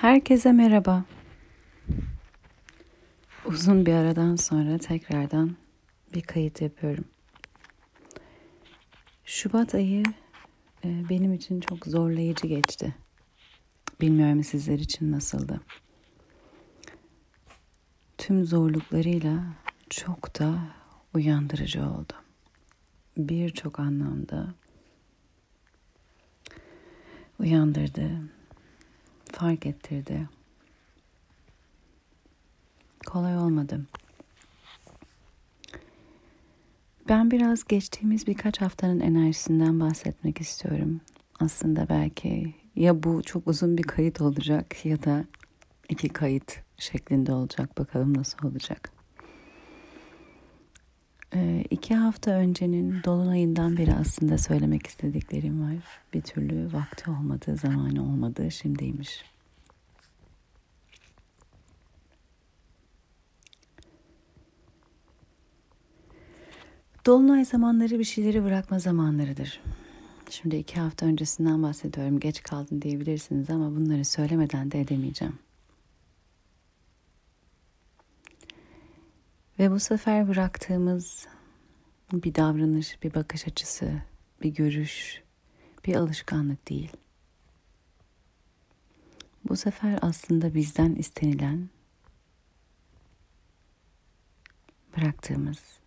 Herkese merhaba. Uzun bir aradan sonra tekrardan bir kayıt yapıyorum. Şubat ayı e, benim için çok zorlayıcı geçti. Bilmiyorum sizler için nasıldı. Tüm zorluklarıyla çok da uyandırıcı oldu. Birçok anlamda uyandırdı, fark ettirdi. Kolay olmadı. Ben biraz geçtiğimiz birkaç haftanın enerjisinden bahsetmek istiyorum. Aslında belki ya bu çok uzun bir kayıt olacak ya da iki kayıt şeklinde olacak. Bakalım nasıl olacak. Ee, iki hafta öncenin dolunayından beri aslında söylemek istediklerim var. Bir türlü vakti olmadı, zamanı olmadı, şimdiymiş. Dolunay zamanları bir şeyleri bırakma zamanlarıdır. Şimdi iki hafta öncesinden bahsediyorum. Geç kaldın diyebilirsiniz ama bunları söylemeden de edemeyeceğim. Ve bu sefer bıraktığımız bir davranış, bir bakış açısı, bir görüş, bir alışkanlık değil. Bu sefer aslında bizden istenilen bıraktığımız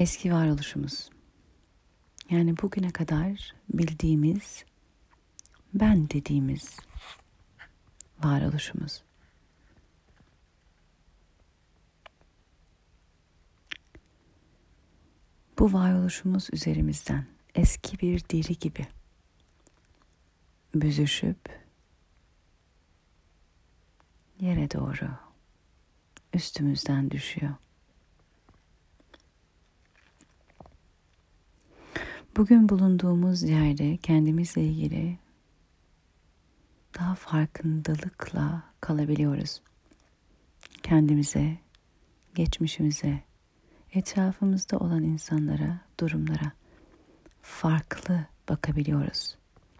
eski varoluşumuz. Yani bugüne kadar bildiğimiz ben dediğimiz varoluşumuz. Bu varoluşumuz üzerimizden eski bir deri gibi büzüşüp yere doğru üstümüzden düşüyor. Bugün bulunduğumuz yerde kendimizle ilgili daha farkındalıkla kalabiliyoruz. Kendimize, geçmişimize, etrafımızda olan insanlara, durumlara farklı bakabiliyoruz.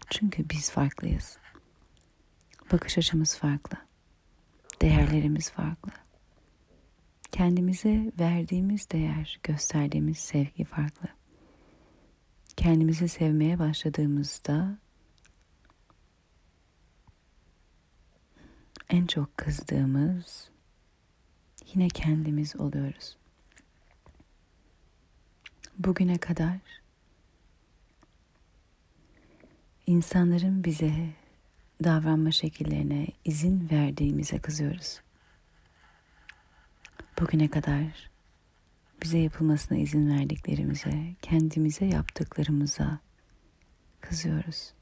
Çünkü biz farklıyız. Bakış açımız farklı. Değerlerimiz farklı. Kendimize verdiğimiz değer, gösterdiğimiz sevgi farklı. Kendimizi sevmeye başladığımızda en çok kızdığımız yine kendimiz oluyoruz. Bugüne kadar insanların bize davranma şekillerine izin verdiğimize kızıyoruz. Bugüne kadar bize yapılmasına izin verdiklerimize, kendimize yaptıklarımıza kızıyoruz.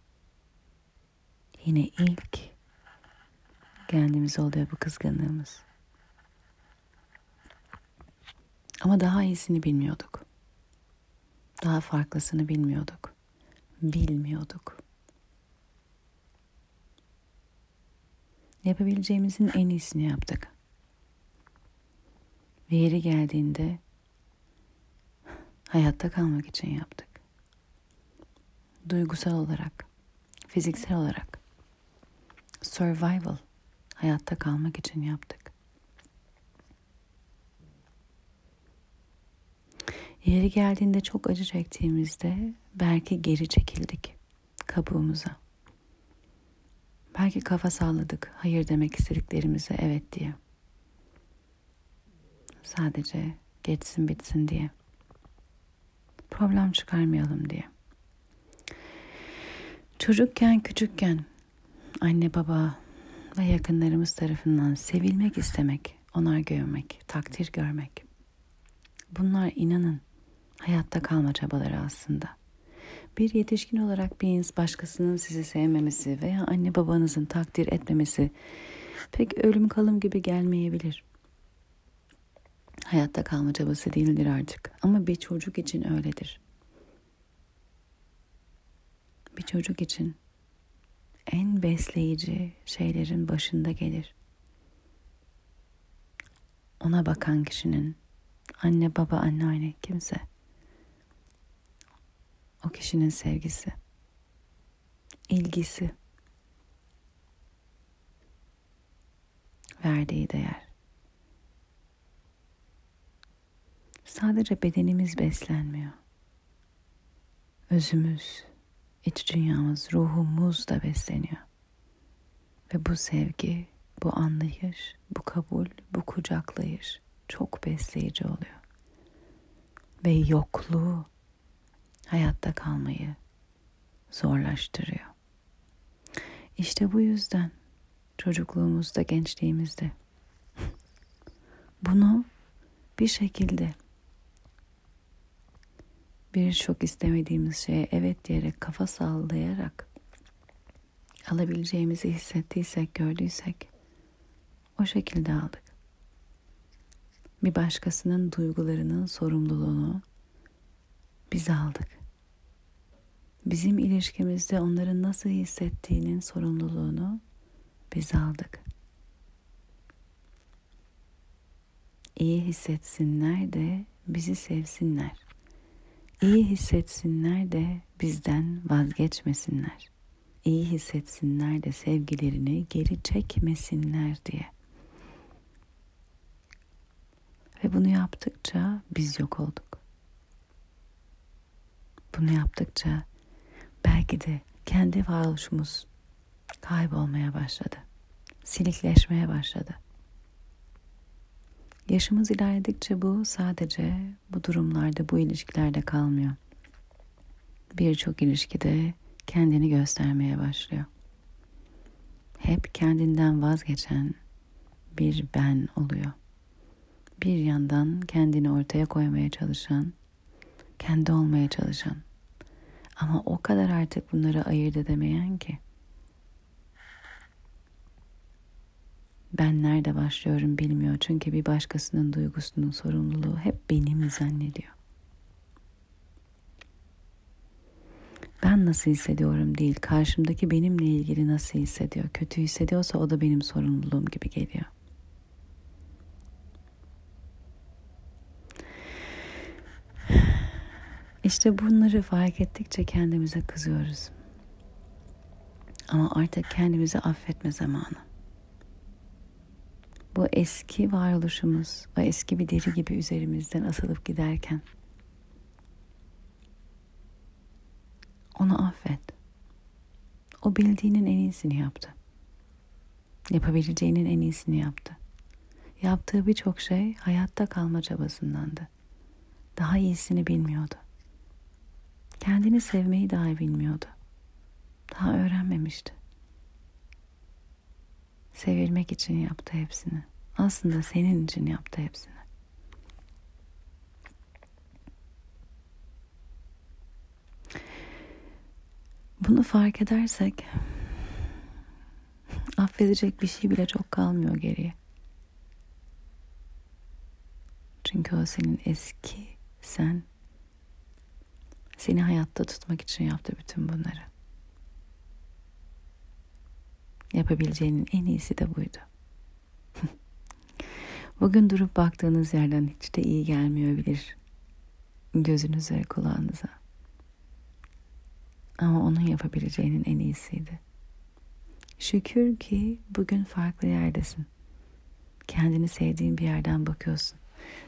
Yine ilk kendimize oluyor bu kızgınlığımız. Ama daha iyisini bilmiyorduk. Daha farklısını bilmiyorduk. Bilmiyorduk. Yapabileceğimizin en iyisini yaptık. Ve yeri geldiğinde hayatta kalmak için yaptık. Duygusal olarak, fiziksel olarak, survival, hayatta kalmak için yaptık. Yeri geldiğinde çok acı çektiğimizde belki geri çekildik kabuğumuza. Belki kafa salladık hayır demek istediklerimize evet diye. Sadece geçsin bitsin diye. Problem çıkarmayalım diye. Çocukken, küçükken anne baba ve yakınlarımız tarafından sevilmek istemek, onar görmek, takdir görmek. Bunlar inanın hayatta kalma çabaları aslında. Bir yetişkin olarak bir başkasının sizi sevmemesi veya anne babanızın takdir etmemesi pek ölüm kalım gibi gelmeyebilir. Hayatta kalma çabası değildir artık ama bir çocuk için öyledir. Bir çocuk için en besleyici şeylerin başında gelir. Ona bakan kişinin anne baba anneanne kimse o kişinin sevgisi, ilgisi, verdiği değer. Sadece bedenimiz beslenmiyor. Özümüz, iç dünyamız, ruhumuz da besleniyor. Ve bu sevgi, bu anlayış, bu kabul, bu kucaklayış çok besleyici oluyor. Ve yokluğu hayatta kalmayı zorlaştırıyor. İşte bu yüzden çocukluğumuzda, gençliğimizde bunu bir şekilde bir çok istemediğimiz şeye evet diyerek kafa sallayarak alabileceğimizi hissettiysek, gördüysek o şekilde aldık. Bir başkasının duygularının sorumluluğunu biz aldık. Bizim ilişkimizde onların nasıl hissettiğinin sorumluluğunu biz aldık. İyi hissetsinler de bizi sevsinler. İyi hissetsinler de bizden vazgeçmesinler. İyi hissetsinler de sevgilerini geri çekmesinler diye. Ve bunu yaptıkça biz yok olduk. Bunu yaptıkça belki de kendi varoluşumuz kaybolmaya başladı. Silikleşmeye başladı. Yaşımız ilerledikçe bu sadece bu durumlarda, bu ilişkilerde kalmıyor. Birçok ilişkide kendini göstermeye başlıyor. Hep kendinden vazgeçen bir ben oluyor. Bir yandan kendini ortaya koymaya çalışan, kendi olmaya çalışan ama o kadar artık bunları ayırt edemeyen ki ben nerede başlıyorum bilmiyor. Çünkü bir başkasının duygusunun sorumluluğu hep benim zannediyor. Ben nasıl hissediyorum değil, karşımdaki benimle ilgili nasıl hissediyor. Kötü hissediyorsa o da benim sorumluluğum gibi geliyor. İşte bunları fark ettikçe kendimize kızıyoruz. Ama artık kendimizi affetme zamanı bu eski varoluşumuz, o eski bir deri gibi üzerimizden asılıp giderken onu affet. O bildiğinin en iyisini yaptı. Yapabileceğinin en iyisini yaptı. Yaptığı birçok şey hayatta kalma çabasındandı. Daha iyisini bilmiyordu. Kendini sevmeyi dahi bilmiyordu. Daha öğrenmemişti. Sevilmek için yaptı hepsini. Aslında senin için yaptı hepsini. Bunu fark edersek affedecek bir şey bile çok kalmıyor geriye. Çünkü o senin eski sen seni hayatta tutmak için yaptı bütün bunları. Yapabileceğinin en iyisi de buydu. Bugün durup baktığınız yerden hiç de iyi gelmiyor bilir. Gözünüze, kulağınıza. Ama onun yapabileceğinin en iyisiydi. Şükür ki bugün farklı yerdesin. Kendini sevdiğin bir yerden bakıyorsun.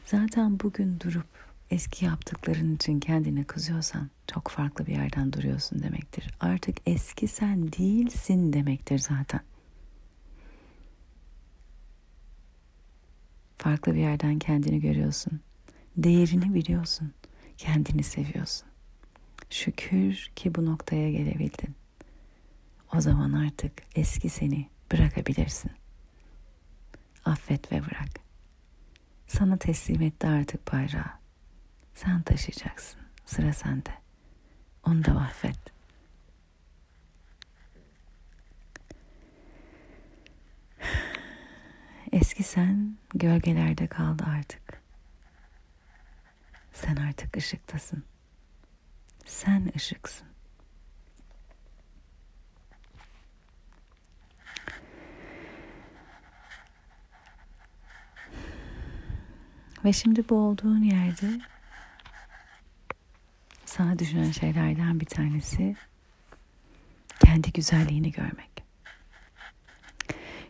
Zaten bugün durup eski yaptıkların için kendine kızıyorsan çok farklı bir yerden duruyorsun demektir. Artık eski sen değilsin demektir zaten. Farklı bir yerden kendini görüyorsun. Değerini biliyorsun. Kendini seviyorsun. Şükür ki bu noktaya gelebildin. O zaman artık eski seni bırakabilirsin. Affet ve bırak. Sana teslim etti artık bayrağı. Sen taşıyacaksın. Sıra sende. Onu da affet. Eski sen gölgelerde kaldı artık. Sen artık ışıktasın. Sen ışıksın. Ve şimdi bu olduğun yerde sana düşünen şeylerden bir tanesi kendi güzelliğini görmek.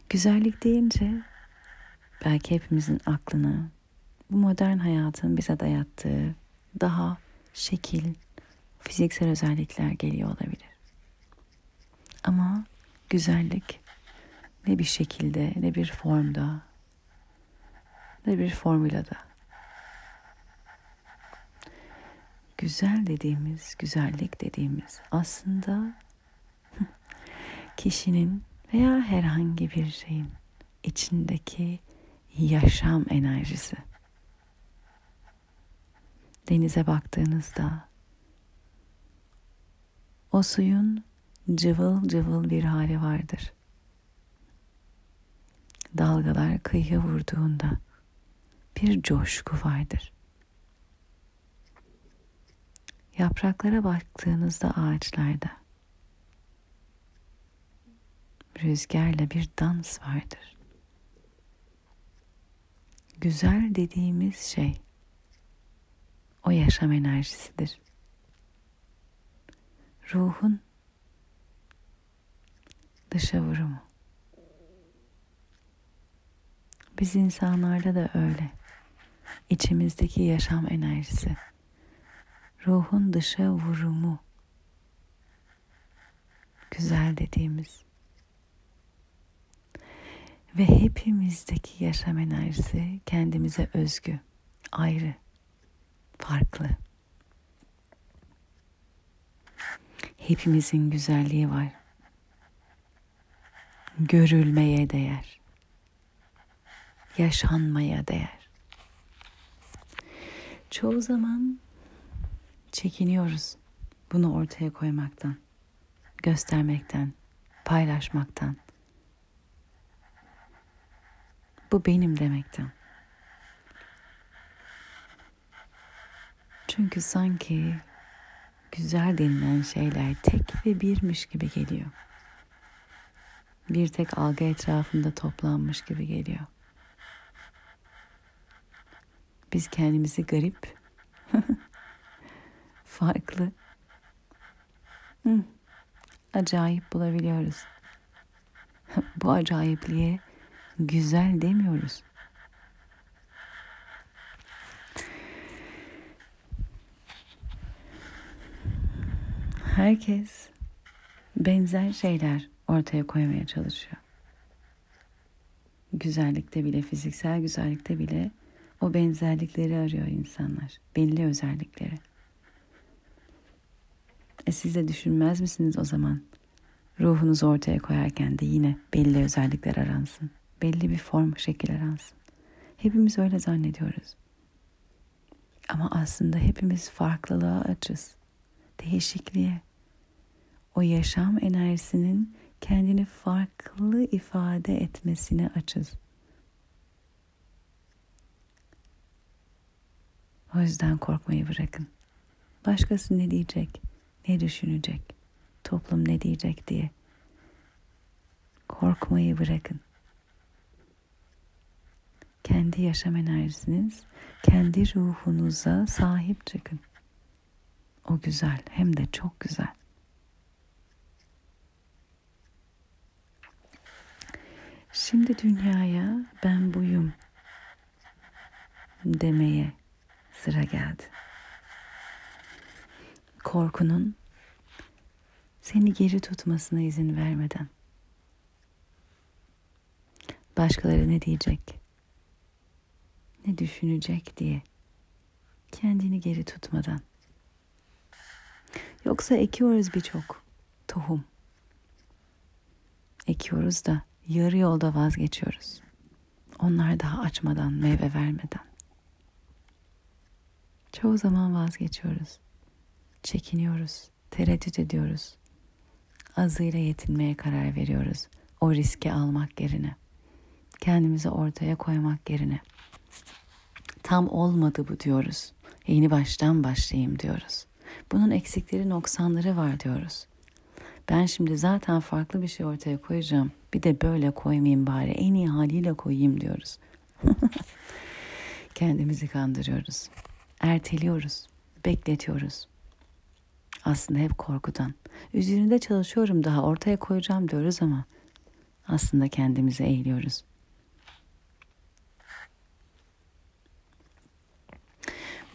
Güzellik deyince belki hepimizin aklına bu modern hayatın bize dayattığı daha şekil, fiziksel özellikler geliyor olabilir. Ama güzellik ne bir şekilde, ne bir formda, ne bir formülada. Güzel dediğimiz, güzellik dediğimiz aslında kişinin veya herhangi bir şeyin içindeki yaşam enerjisi. Denize baktığınızda o suyun cıvıl cıvıl bir hali vardır. Dalgalar kıyıya vurduğunda bir coşku vardır. Yapraklara baktığınızda ağaçlarda rüzgarla bir dans vardır. Güzel dediğimiz şey o yaşam enerjisidir. Ruhun dışa vurumu. Biz insanlarda da öyle. İçimizdeki yaşam enerjisi. Ruhun dışa vurumu. Güzel dediğimiz. Ve hepimizdeki yaşam enerjisi kendimize özgü, ayrı, farklı. Hepimizin güzelliği var. Görülmeye değer. Yaşanmaya değer. Çoğu zaman çekiniyoruz bunu ortaya koymaktan, göstermekten, paylaşmaktan. Bu benim demekten. Çünkü sanki güzel denilen şeyler tek ve birmiş gibi geliyor. Bir tek algı etrafında toplanmış gibi geliyor. Biz kendimizi garip, farklı, hı, acayip bulabiliyoruz. Bu acayipliğe güzel demiyoruz. Herkes benzer şeyler ortaya koymaya çalışıyor. Güzellikte bile, fiziksel güzellikte bile o benzerlikleri arıyor insanlar. Belli özellikleri. E siz de düşünmez misiniz o zaman? Ruhunuzu ortaya koyarken de yine belli özellikler aransın. Belli bir form, şekil aransın. Hepimiz öyle zannediyoruz. Ama aslında hepimiz farklılığa açız. Değişikliğe. O yaşam enerjisinin kendini farklı ifade etmesine açız. O yüzden korkmayı bırakın. Başkası ne diyecek, ne düşünecek, toplum ne diyecek diye. Korkmayı bırakın. Kendi yaşam enerjiniz, kendi ruhunuza sahip çıkın. O güzel, hem de çok güzel. Şimdi dünyaya ben buyum demeye sıra geldi. Korkunun seni geri tutmasına izin vermeden. Başkaları ne diyecek? Ne düşünecek diye kendini geri tutmadan. Yoksa ekiyoruz birçok tohum. Ekiyoruz da yarı yolda vazgeçiyoruz. Onlar daha açmadan, meyve vermeden. Çoğu zaman vazgeçiyoruz. Çekiniyoruz, tereddüt ediyoruz. Azıyla yetinmeye karar veriyoruz. O riski almak yerine. Kendimizi ortaya koymak yerine. Tam olmadı bu diyoruz. Yeni baştan başlayayım diyoruz. Bunun eksikleri, noksanları var diyoruz. Ben şimdi zaten farklı bir şey ortaya koyacağım. Bir de böyle koymayayım bari. En iyi haliyle koyayım diyoruz. Kendimizi kandırıyoruz erteliyoruz, bekletiyoruz. Aslında hep korkudan. Üzerinde çalışıyorum daha ortaya koyacağım diyoruz ama aslında kendimize eğiliyoruz.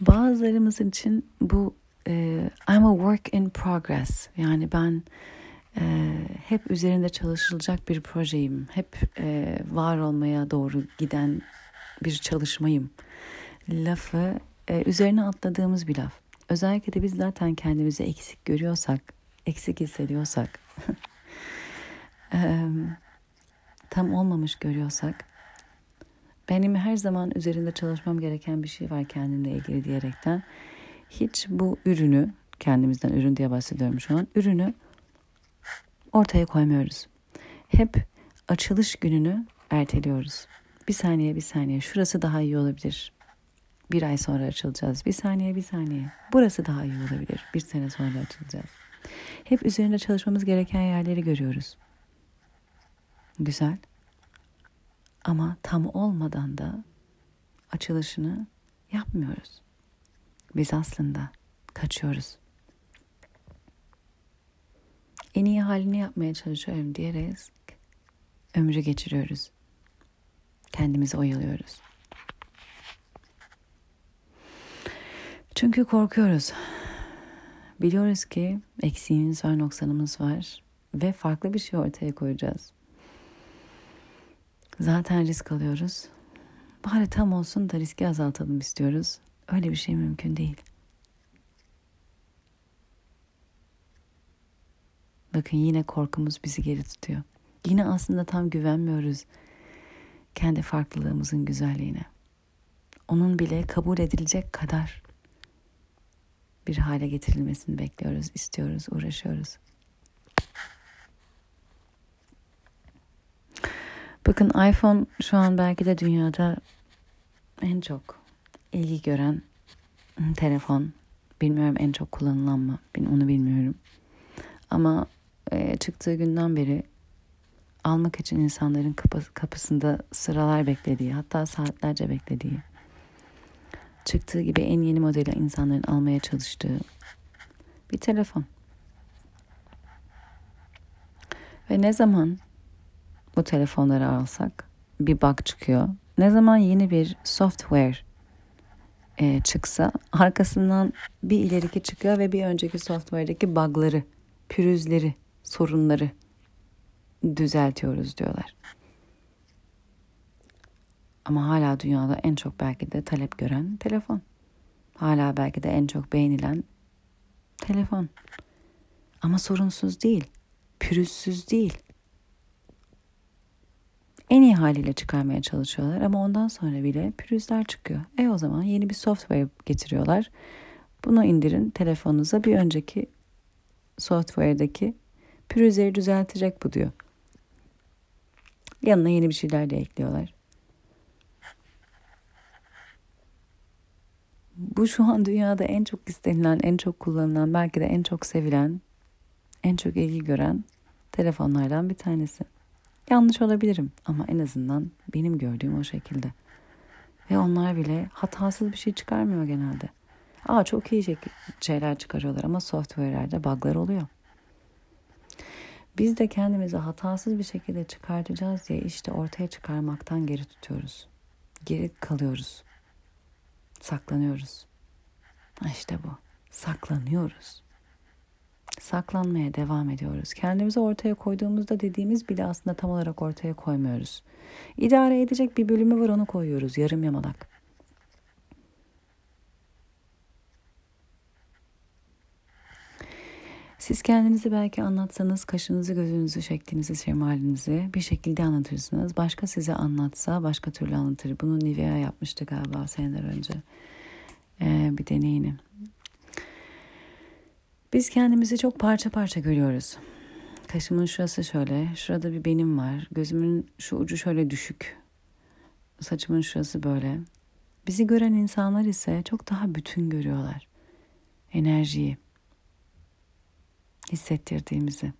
Bazılarımız için bu e, I'm a work in progress. Yani ben e, hep üzerinde çalışılacak bir projeyim. Hep e, var olmaya doğru giden bir çalışmayım. Lafı e, üzerine atladığımız bir laf. Özellikle de biz zaten kendimizi eksik görüyorsak, eksik hissediyorsak, tam olmamış görüyorsak, benim her zaman üzerinde çalışmam gereken bir şey var kendimle ilgili diyerekten hiç bu ürünü, kendimizden ürün diye bahsediyorum şu an, ürünü ortaya koymuyoruz. Hep açılış gününü erteliyoruz. Bir saniye bir saniye şurası daha iyi olabilir. Bir ay sonra açılacağız. Bir saniye bir saniye. Burası daha iyi olabilir. Bir sene sonra açılacağız. Hep üzerinde çalışmamız gereken yerleri görüyoruz. Güzel. Ama tam olmadan da açılışını yapmıyoruz. Biz aslında kaçıyoruz. En iyi halini yapmaya çalışıyorum diyerek ömrü geçiriyoruz. Kendimizi oyalıyoruz. Çünkü korkuyoruz. Biliyoruz ki eksiğimiz var, noksanımız var ve farklı bir şey ortaya koyacağız. Zaten risk alıyoruz. Bari tam olsun da riski azaltalım istiyoruz. Öyle bir şey mümkün değil. Bakın yine korkumuz bizi geri tutuyor. Yine aslında tam güvenmiyoruz kendi farklılığımızın güzelliğine. Onun bile kabul edilecek kadar bir hale getirilmesini bekliyoruz, istiyoruz, uğraşıyoruz. Bakın iPhone şu an belki de dünyada en çok ilgi gören telefon. Bilmiyorum en çok kullanılan mı? Onu bilmiyorum. Ama e, çıktığı günden beri almak için insanların kapısında sıralar beklediği, hatta saatlerce beklediği, çıktığı gibi en yeni modeli insanların almaya çalıştığı bir telefon. Ve ne zaman bu telefonları alsak bir bug çıkıyor. Ne zaman yeni bir software e, çıksa arkasından bir ileriki çıkıyor ve bir önceki software'daki bug'ları, pürüzleri, sorunları düzeltiyoruz diyorlar. Ama hala dünyada en çok belki de talep gören telefon. Hala belki de en çok beğenilen telefon. Ama sorunsuz değil, pürüzsüz değil en iyi haliyle çıkarmaya çalışıyorlar ama ondan sonra bile pürüzler çıkıyor. E o zaman yeni bir software getiriyorlar. Bunu indirin telefonunuza bir önceki software'daki pürüzleri düzeltecek bu diyor. Yanına yeni bir şeyler de ekliyorlar. Bu şu an dünyada en çok istenilen, en çok kullanılan, belki de en çok sevilen, en çok ilgi gören telefonlardan bir tanesi. Yanlış olabilirim ama en azından benim gördüğüm o şekilde. Ve onlar bile hatasız bir şey çıkarmıyor genelde. Aa çok iyi şeyler çıkarıyorlar ama software'lerde bug'lar oluyor. Biz de kendimizi hatasız bir şekilde çıkartacağız diye işte ortaya çıkarmaktan geri tutuyoruz. Geri kalıyoruz. Saklanıyoruz. İşte bu. Saklanıyoruz saklanmaya devam ediyoruz. Kendimizi ortaya koyduğumuzda dediğimiz bile aslında tam olarak ortaya koymuyoruz. İdare edecek bir bölümü var onu koyuyoruz yarım yamalak. Siz kendinizi belki anlatsanız kaşınızı, gözünüzü, şeklinizi, şemalinizi bir şekilde anlatırsınız. Başka size anlatsa başka türlü anlatır. Bunu Nivea yapmıştı galiba seneler önce. Ee, bir deneyini. Biz kendimizi çok parça parça görüyoruz. Kaşımın şurası şöyle, şurada bir benim var. Gözümün şu ucu şöyle düşük. Saçımın şurası böyle. Bizi gören insanlar ise çok daha bütün görüyorlar. Enerjiyi, hissettirdiğimizi,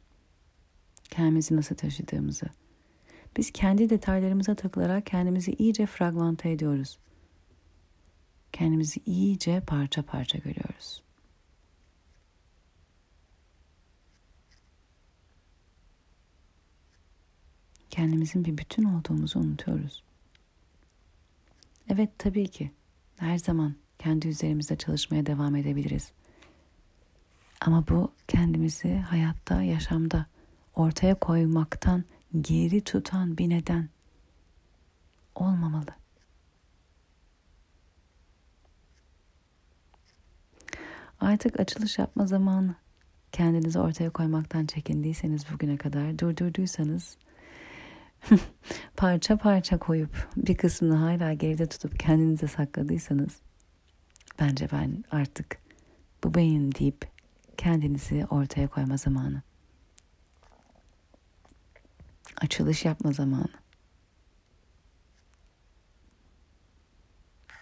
kendimizi nasıl taşıdığımızı. Biz kendi detaylarımıza takılarak kendimizi iyice fragmante ediyoruz. Kendimizi iyice parça parça görüyoruz. Kendimizin bir bütün olduğumuzu unutuyoruz. Evet tabii ki her zaman kendi üzerimizde çalışmaya devam edebiliriz. Ama bu kendimizi hayatta, yaşamda ortaya koymaktan geri tutan bir neden olmamalı. Artık açılış yapma zamanı. Kendinizi ortaya koymaktan çekindiyseniz bugüne kadar durdurduysanız parça parça koyup bir kısmını hala geride tutup kendinize sakladıysanız bence ben artık bu beyin deyip kendinizi ortaya koyma zamanı. Açılış yapma zamanı.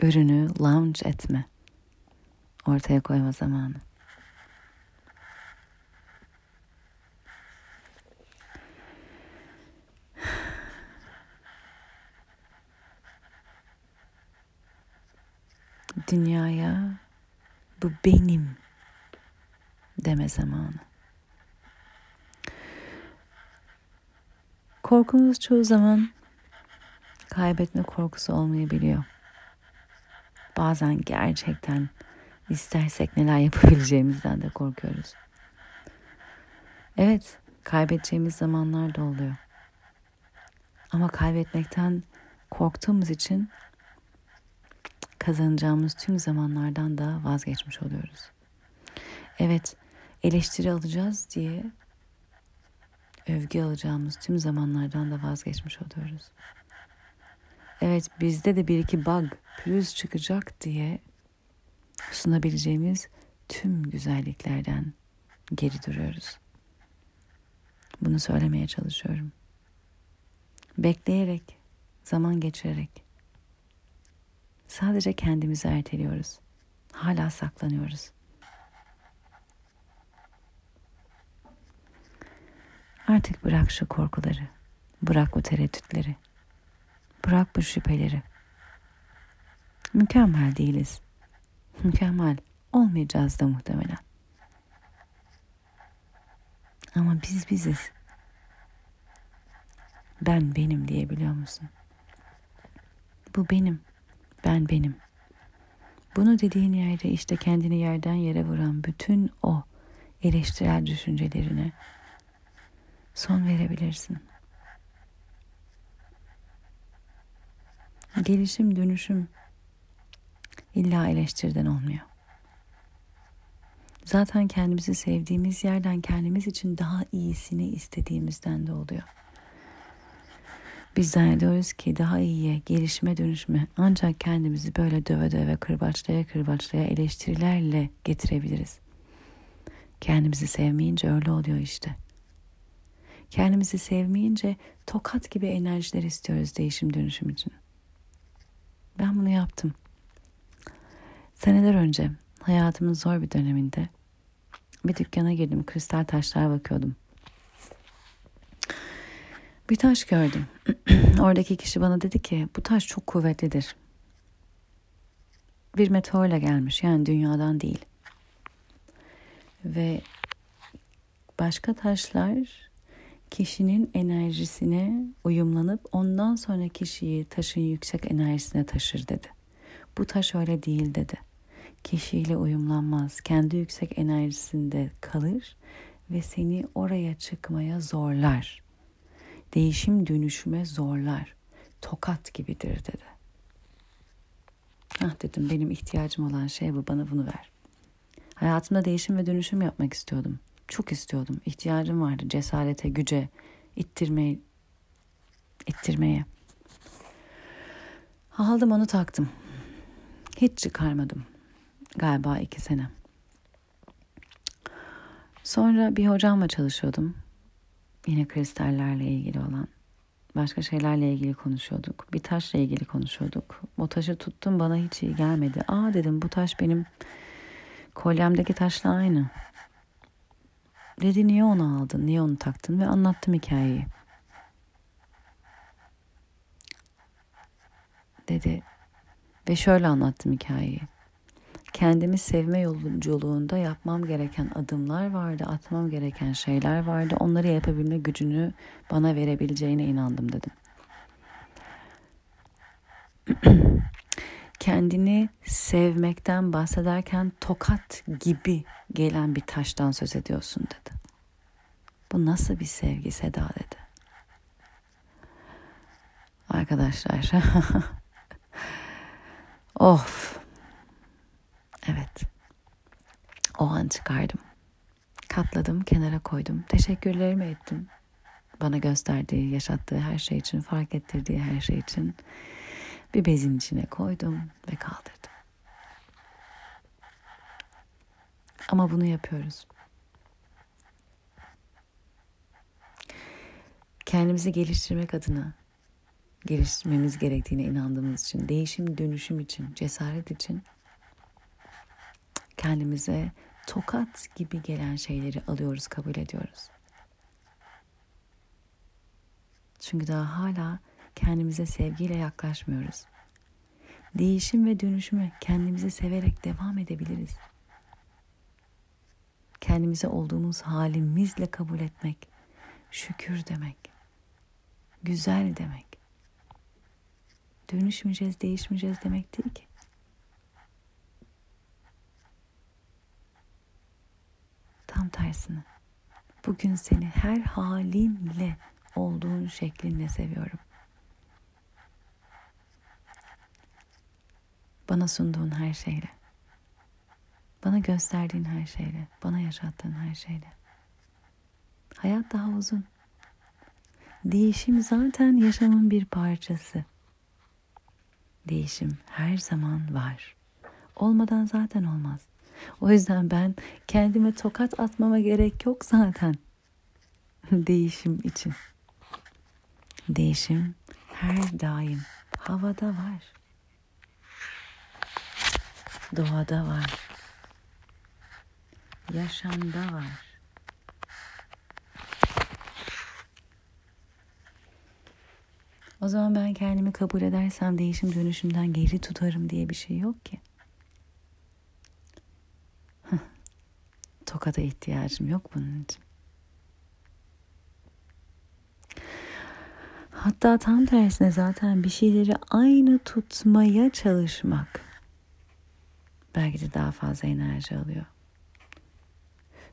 Ürünü launch etme. Ortaya koyma zamanı. dünyaya bu benim deme zamanı. Korkumuz çoğu zaman kaybetme korkusu olmayabiliyor. Bazen gerçekten istersek neler yapabileceğimizden de korkuyoruz. Evet, kaybedeceğimiz zamanlar da oluyor. Ama kaybetmekten korktuğumuz için kazanacağımız tüm zamanlardan da vazgeçmiş oluyoruz. Evet, eleştiri alacağız diye övgü alacağımız tüm zamanlardan da vazgeçmiş oluyoruz. Evet, bizde de bir iki bug, pürüz çıkacak diye sunabileceğimiz tüm güzelliklerden geri duruyoruz. Bunu söylemeye çalışıyorum. Bekleyerek, zaman geçirerek Sadece kendimizi erteliyoruz. Hala saklanıyoruz. Artık bırak şu korkuları. Bırak bu tereddütleri. Bırak bu şüpheleri. Mükemmel değiliz. Mükemmel olmayacağız da muhtemelen. Ama biz biziz. Ben benim diyebiliyor musun? Bu benim. Ben benim. Bunu dediğin yerde işte kendini yerden yere vuran bütün o eleştirel düşüncelerine son verebilirsin. Gelişim, dönüşüm illa eleştiriden olmuyor. Zaten kendimizi sevdiğimiz yerden kendimiz için daha iyisini istediğimizden de oluyor. Biz zannediyoruz ki daha iyiye, gelişime dönüşme ancak kendimizi böyle döve döve kırbaçlaya kırbaçlaya eleştirilerle getirebiliriz. Kendimizi sevmeyince öyle oluyor işte. Kendimizi sevmeyince tokat gibi enerjiler istiyoruz değişim dönüşüm için. Ben bunu yaptım. Seneler önce hayatımın zor bir döneminde bir dükkana girdim kristal taşlara bakıyordum. Bir taş gördüm. Oradaki kişi bana dedi ki bu taş çok kuvvetlidir. Bir meteorla gelmiş yani dünyadan değil. Ve başka taşlar kişinin enerjisine uyumlanıp ondan sonra kişiyi taşın yüksek enerjisine taşır dedi. Bu taş öyle değil dedi. Kişiyle uyumlanmaz. Kendi yüksek enerjisinde kalır ve seni oraya çıkmaya zorlar değişim dönüşüme zorlar. Tokat gibidir dedi. Ah dedim benim ihtiyacım olan şey bu bana bunu ver. Hayatımda değişim ve dönüşüm yapmak istiyordum. Çok istiyordum. İhtiyacım vardı cesarete, güce, ittirmeye, ittirmeye. Aldım onu taktım. Hiç çıkarmadım. Galiba iki sene. Sonra bir hocamla çalışıyordum. Yine kristallerle ilgili olan başka şeylerle ilgili konuşuyorduk. Bir taşla ilgili konuşuyorduk. O taşı tuttum bana hiç iyi gelmedi. Aa dedim bu taş benim kolyemdeki taşla aynı. Dedi niye onu aldın, niye onu taktın ve anlattım hikayeyi. Dedi ve şöyle anlattım hikayeyi. kendimi sevme yolculuğunda yapmam gereken adımlar vardı, atmam gereken şeyler vardı. Onları yapabilme gücünü bana verebileceğine inandım dedim. Kendini sevmekten bahsederken tokat gibi gelen bir taştan söz ediyorsun dedi. Bu nasıl bir sevgi Seda dedi. Arkadaşlar. of. Evet. O an çıkardım. Katladım, kenara koydum. Teşekkürlerimi ettim. Bana gösterdiği, yaşattığı her şey için, fark ettirdiği her şey için bir bezin içine koydum ve kaldırdım. Ama bunu yapıyoruz. Kendimizi geliştirmek adına geliştirmemiz gerektiğine inandığımız için, değişim, dönüşüm için, cesaret için kendimize tokat gibi gelen şeyleri alıyoruz, kabul ediyoruz. Çünkü daha hala kendimize sevgiyle yaklaşmıyoruz. Değişim ve dönüşüme kendimizi severek devam edebiliriz. Kendimize olduğumuz halimizle kabul etmek, şükür demek, güzel demek. Dönüşmeyeceğiz, değişmeyeceğiz demek değil ki. Tam tersine. Bugün seni her halinle olduğun şeklinle seviyorum. Bana sunduğun her şeyle. Bana gösterdiğin her şeyle. Bana yaşattığın her şeyle. Hayat daha uzun. Değişim zaten yaşamın bir parçası. Değişim her zaman var. Olmadan zaten olmaz. O yüzden ben kendime tokat atmama gerek yok zaten. Değişim için. Değişim her daim havada var. Doğada var. Yaşamda var. O zaman ben kendimi kabul edersem değişim dönüşümden geri tutarım diye bir şey yok ki. Tokada ihtiyacım yok bunun için. Hatta tam tersine zaten bir şeyleri aynı tutmaya çalışmak belki de daha fazla enerji alıyor.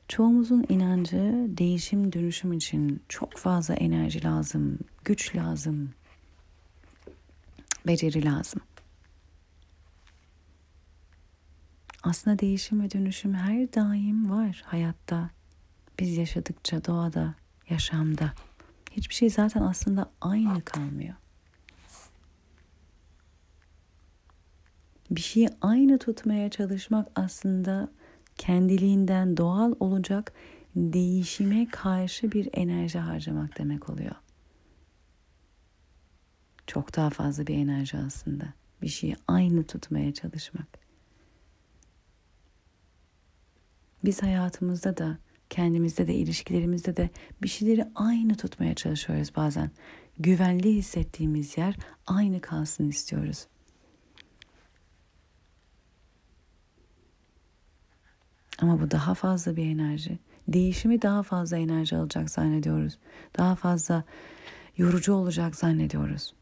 Çoğumuzun inancı değişim dönüşüm için çok fazla enerji lazım, güç lazım, beceri lazım. Aslında değişim ve dönüşüm her daim var hayatta. Biz yaşadıkça doğada, yaşamda. Hiçbir şey zaten aslında aynı kalmıyor. Bir şeyi aynı tutmaya çalışmak aslında kendiliğinden doğal olacak değişime karşı bir enerji harcamak demek oluyor. Çok daha fazla bir enerji aslında. Bir şeyi aynı tutmaya çalışmak. Biz hayatımızda da kendimizde de ilişkilerimizde de bir şeyleri aynı tutmaya çalışıyoruz bazen. Güvenli hissettiğimiz yer aynı kalsın istiyoruz. Ama bu daha fazla bir enerji. Değişimi daha fazla enerji alacak zannediyoruz. Daha fazla yorucu olacak zannediyoruz.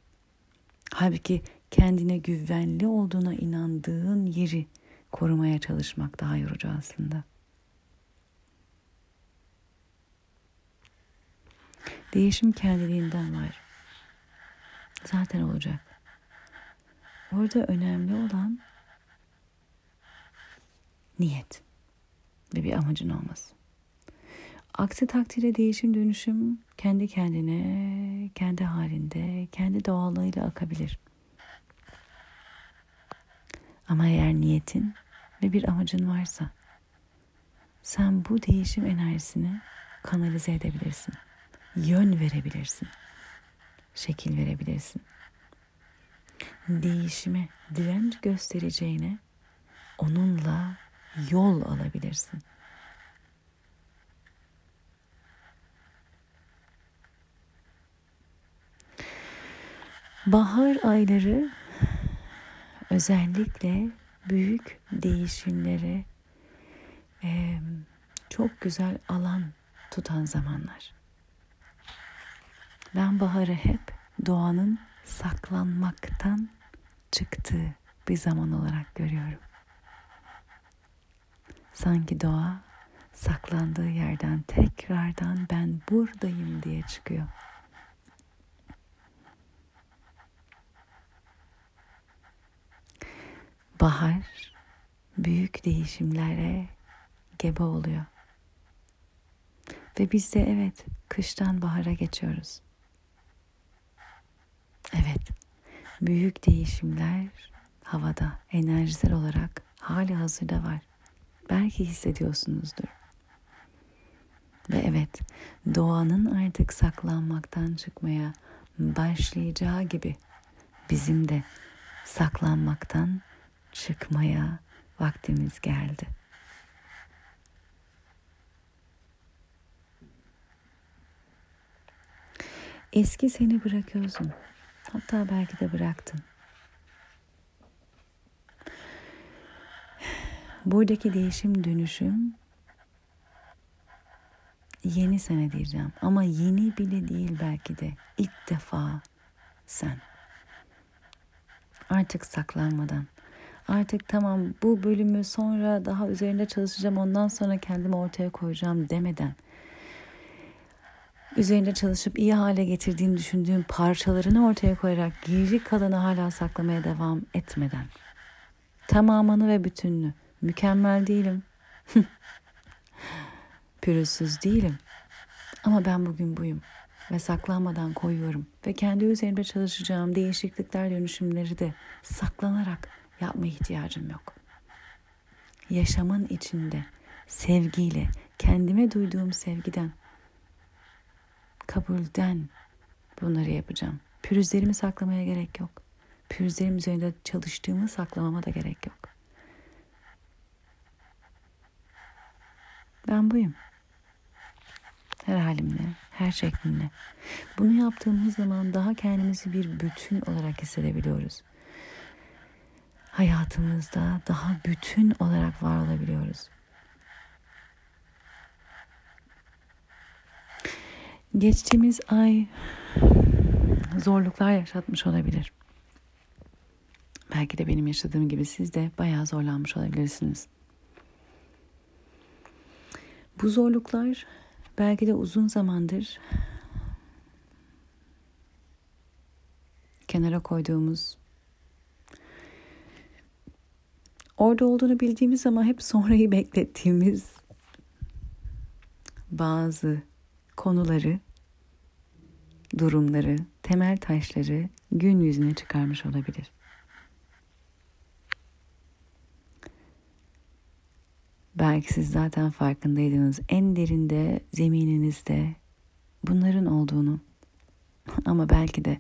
Halbuki kendine güvenli olduğuna inandığın yeri korumaya çalışmak daha yorucu aslında. Değişim kendiliğinden var. Zaten olacak. Orada önemli olan niyet ve bir amacın olması. Aksi takdirde değişim dönüşüm kendi kendine, kendi halinde, kendi doğallığıyla akabilir. Ama eğer niyetin ve bir amacın varsa sen bu değişim enerjisini kanalize edebilirsin. Yön verebilirsin. Şekil verebilirsin. Değişime direnç göstereceğine onunla yol alabilirsin. Bahar ayları özellikle büyük değişimlere e, çok güzel alan tutan zamanlar. Ben baharı hep doğanın saklanmaktan çıktığı bir zaman olarak görüyorum. Sanki doğa saklandığı yerden tekrardan ben buradayım diye çıkıyor. Bahar büyük değişimlere gebe oluyor. Ve biz de evet kıştan bahara geçiyoruz. Evet büyük değişimler havada enerjisel olarak hali hazırda var. Belki hissediyorsunuzdur. Ve evet doğanın artık saklanmaktan çıkmaya başlayacağı gibi bizim de saklanmaktan çıkmaya vaktimiz geldi. Eski seni bırakıyorsun. Hatta belki de bıraktın. Buradaki değişim dönüşüm yeni sene diyeceğim ama yeni bile değil belki de ilk defa sen. Artık saklanmadan. Artık tamam bu bölümü sonra daha üzerinde çalışacağım ondan sonra kendimi ortaya koyacağım demeden üzerinde çalışıp iyi hale getirdiğini düşündüğüm parçalarını ortaya koyarak geri kalanı hala saklamaya devam etmeden tamamını ve bütününü mükemmel değilim pürüzsüz değilim ama ben bugün buyum ve saklanmadan koyuyorum ve kendi üzerimde çalışacağım değişiklikler dönüşümleri de saklanarak yapma ihtiyacım yok. Yaşamın içinde sevgiyle, kendime duyduğum sevgiden, kabulden bunları yapacağım. Pürüzlerimi saklamaya gerek yok. Pürüzlerim üzerinde çalıştığımı saklamama da gerek yok. Ben buyum. Her halimle, her şeklimle. Bunu yaptığımız zaman daha kendimizi bir bütün olarak hissedebiliyoruz. Hayatımızda daha bütün olarak var olabiliyoruz. Geçtiğimiz ay zorluklar yaşatmış olabilir. Belki de benim yaşadığım gibi siz de bayağı zorlanmış olabilirsiniz. Bu zorluklar belki de uzun zamandır kenara koyduğumuz orada olduğunu bildiğimiz ama hep sonrayı beklettiğimiz bazı konuları, durumları, temel taşları gün yüzüne çıkarmış olabilir. Belki siz zaten farkındaydınız en derinde zemininizde bunların olduğunu. Ama belki de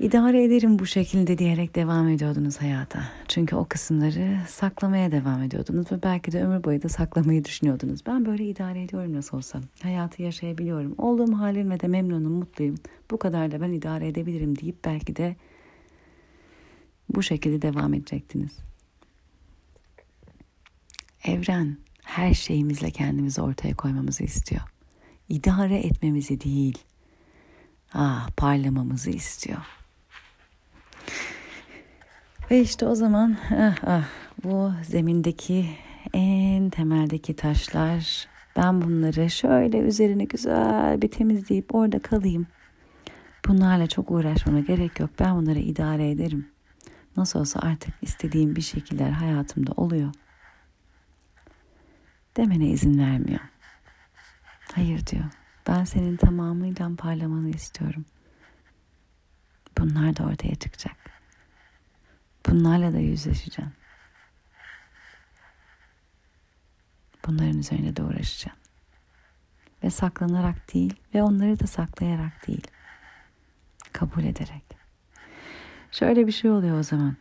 idare ederim bu şekilde diyerek devam ediyordunuz hayata. Çünkü o kısımları saklamaya devam ediyordunuz ve belki de ömür boyu da saklamayı düşünüyordunuz. Ben böyle idare ediyorum nasıl olsa. Hayatı yaşayabiliyorum. Olduğum halimle de memnunum, mutluyum. Bu kadar da ben idare edebilirim deyip belki de bu şekilde devam edecektiniz. Evren her şeyimizle kendimizi ortaya koymamızı istiyor. İdare etmemizi değil, ah parlamamızı istiyor. Ve işte o zaman ah, ah, bu zemindeki en temeldeki taşlar ben bunları şöyle üzerine güzel bir temizleyip orada kalayım. Bunlarla çok uğraşmama gerek yok. Ben bunları idare ederim. Nasıl olsa artık istediğim bir şekiller hayatımda oluyor. Demene izin vermiyor. Hayır diyor. Ben senin tamamıyla parlamanı istiyorum. Bunlar da ortaya çıkacak. Bunlarla da yüzleşeceğim. Bunların üzerine de uğraşacağım. Ve saklanarak değil ve onları da saklayarak değil. Kabul ederek. Şöyle bir şey oluyor o zaman.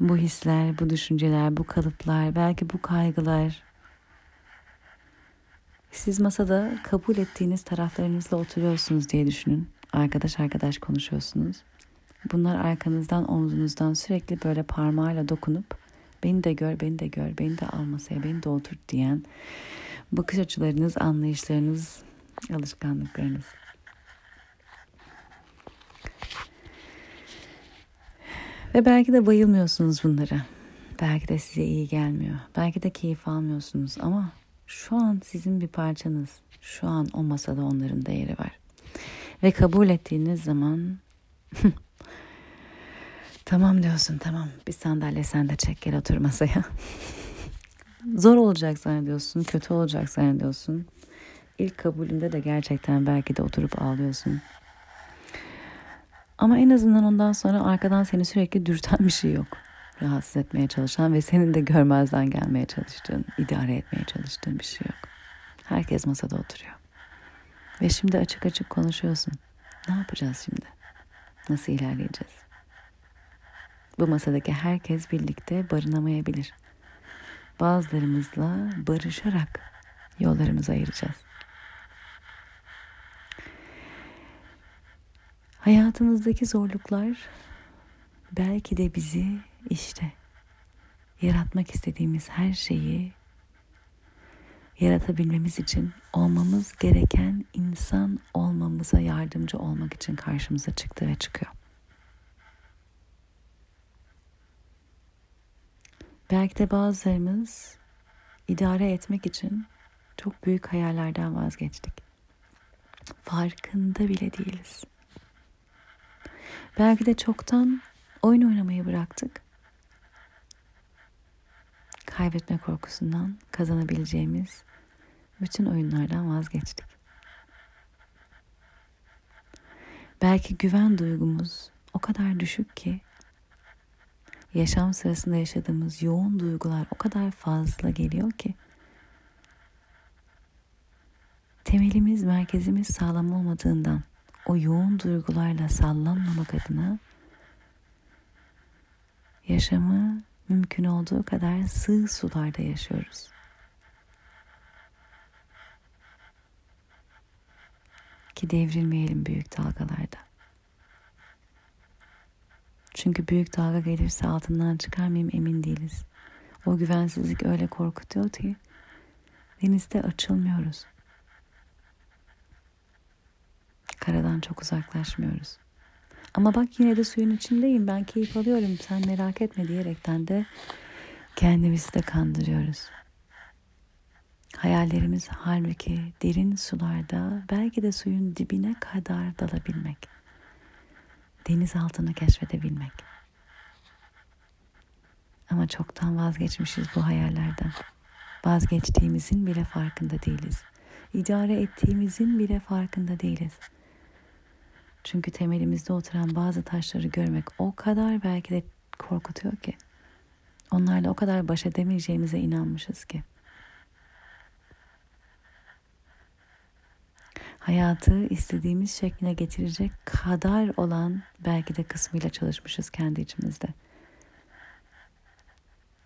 Bu hisler, bu düşünceler, bu kalıplar, belki bu kaygılar. Siz masada kabul ettiğiniz taraflarınızla oturuyorsunuz diye düşünün. Arkadaş arkadaş konuşuyorsunuz. Bunlar arkanızdan, omzunuzdan sürekli böyle parmağıyla dokunup beni de gör, beni de gör, beni de al masaya, beni de otur diyen bakış açılarınız, anlayışlarınız, alışkanlıklarınız. Ve belki de bayılmıyorsunuz bunlara. Belki de size iyi gelmiyor. Belki de keyif almıyorsunuz ama şu an sizin bir parçanız. Şu an o masada onların değeri var. Ve kabul ettiğiniz zaman tamam diyorsun tamam bir sandalye sen de çek gel otur masaya. Zor olacak zannediyorsun, kötü olacak zannediyorsun. İlk kabulünde de gerçekten belki de oturup ağlıyorsun. Ama en azından ondan sonra arkadan seni sürekli dürten bir şey yok. Rahatsız etmeye çalışan ve senin de görmezden gelmeye çalıştığın, idare etmeye çalıştığın bir şey yok. Herkes masada oturuyor. Ve şimdi açık açık konuşuyorsun. Ne yapacağız şimdi? Nasıl ilerleyeceğiz? Bu masadaki herkes birlikte barınamayabilir. Bazılarımızla barışarak yollarımızı ayıracağız. Hayatımızdaki zorluklar belki de bizi işte yaratmak istediğimiz her şeyi yaratabilmemiz için olmamız gereken insan olmamıza yardımcı olmak için karşımıza çıktı ve çıkıyor. Belki de bazılarımız idare etmek için çok büyük hayallerden vazgeçtik. Farkında bile değiliz. Belki de çoktan oyun oynamayı bıraktık. Kaybetme korkusundan kazanabileceğimiz bütün oyunlardan vazgeçtik. Belki güven duygumuz o kadar düşük ki yaşam sırasında yaşadığımız yoğun duygular o kadar fazla geliyor ki temelimiz, merkezimiz sağlam olmadığından o yoğun duygularla sallanmamak adına yaşamı mümkün olduğu kadar sığ sularda yaşıyoruz. Ki devrilmeyelim büyük dalgalarda. Çünkü büyük dalga gelirse altından çıkar mıyım emin değiliz. O güvensizlik öyle korkutuyor ki denizde açılmıyoruz. Karadan çok uzaklaşmıyoruz. Ama bak yine de suyun içindeyim ben keyif alıyorum sen merak etme diyerekten de kendimizi de kandırıyoruz. Hayallerimiz halbuki derin sularda belki de suyun dibine kadar dalabilmek. Deniz altını keşfedebilmek. Ama çoktan vazgeçmişiz bu hayallerden. Vazgeçtiğimizin bile farkında değiliz. İdare ettiğimizin bile farkında değiliz. Çünkü temelimizde oturan bazı taşları görmek o kadar belki de korkutuyor ki. Onlarla o kadar baş edemeyeceğimize inanmışız ki. Hayatı istediğimiz şekline getirecek kadar olan belki de kısmıyla çalışmışız kendi içimizde.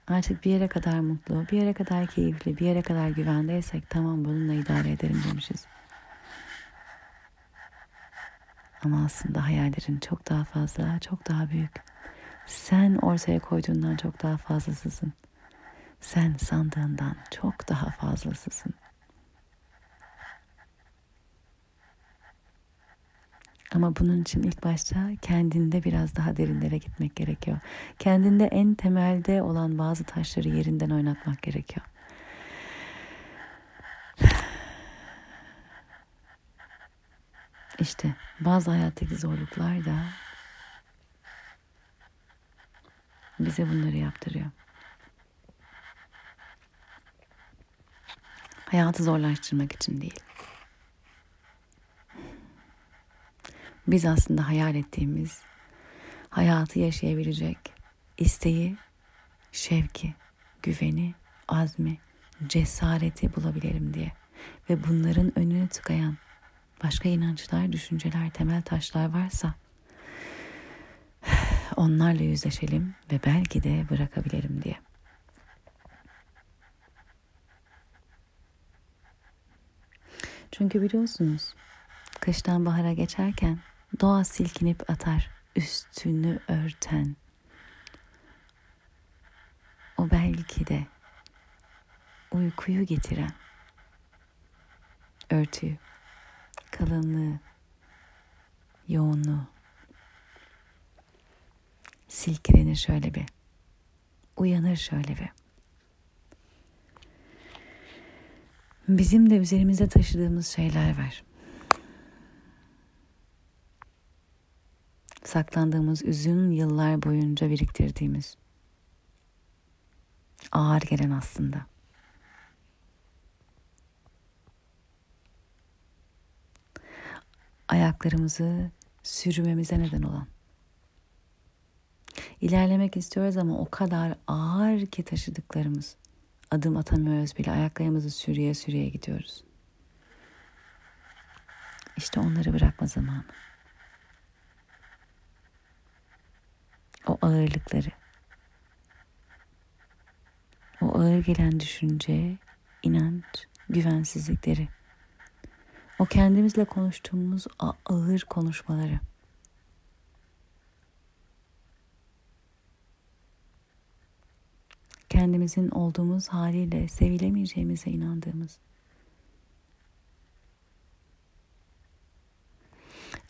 Artık bir yere kadar mutlu, bir yere kadar keyifli, bir yere kadar güvendeysek tamam bununla idare ederim demişiz. Ama aslında hayallerin çok daha fazla, çok daha büyük. Sen ortaya koyduğundan çok daha fazlasısın. Sen sandığından çok daha fazlasısın. Ama bunun için ilk başta kendinde biraz daha derinlere gitmek gerekiyor. Kendinde en temelde olan bazı taşları yerinden oynatmak gerekiyor. İşte bazı hayattaki zorluklar da bize bunları yaptırıyor. Hayatı zorlaştırmak için değil. Biz aslında hayal ettiğimiz hayatı yaşayabilecek isteği, şevki, güveni, azmi, cesareti bulabilelim diye ve bunların önünü tıkayan başka inançlar, düşünceler, temel taşlar varsa onlarla yüzleşelim ve belki de bırakabilelim diye. Çünkü biliyorsunuz kıştan bahara geçerken doğa silkinip atar, üstünü örten o belki de uykuyu getiren örtüyü, kalınlığı, yoğunluğu silkelenir şöyle bir, uyanır şöyle bir. Bizim de üzerimizde taşıdığımız şeyler var. Saklandığımız uzun yıllar boyunca biriktirdiğimiz. Ağır gelen aslında. Ayaklarımızı sürmemize neden olan. İlerlemek istiyoruz ama o kadar ağır ki taşıdıklarımız. Adım atamıyoruz bile. Ayaklarımızı sürüye sürüye gidiyoruz. İşte onları bırakma zamanı. O ağırlıkları. O ağır gelen düşünce, inanç, güvensizlikleri. O kendimizle konuştuğumuz ağır konuşmaları. kendimizin olduğumuz haliyle sevilemeyeceğimize inandığımız.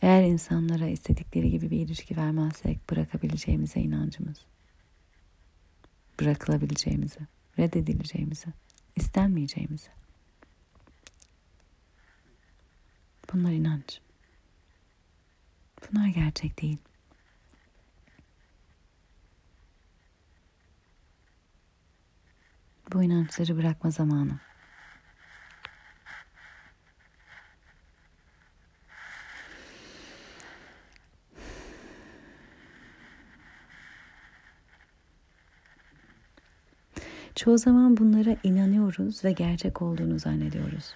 Eğer insanlara istedikleri gibi bir ilişki vermezsek bırakabileceğimize inancımız. Bırakılabileceğimize, reddedileceğimize, istenmeyeceğimize. Bunlar inanç. Bunlar gerçek değil. Bu inançları bırakma zamanı. Çoğu zaman bunlara inanıyoruz ve gerçek olduğunu zannediyoruz.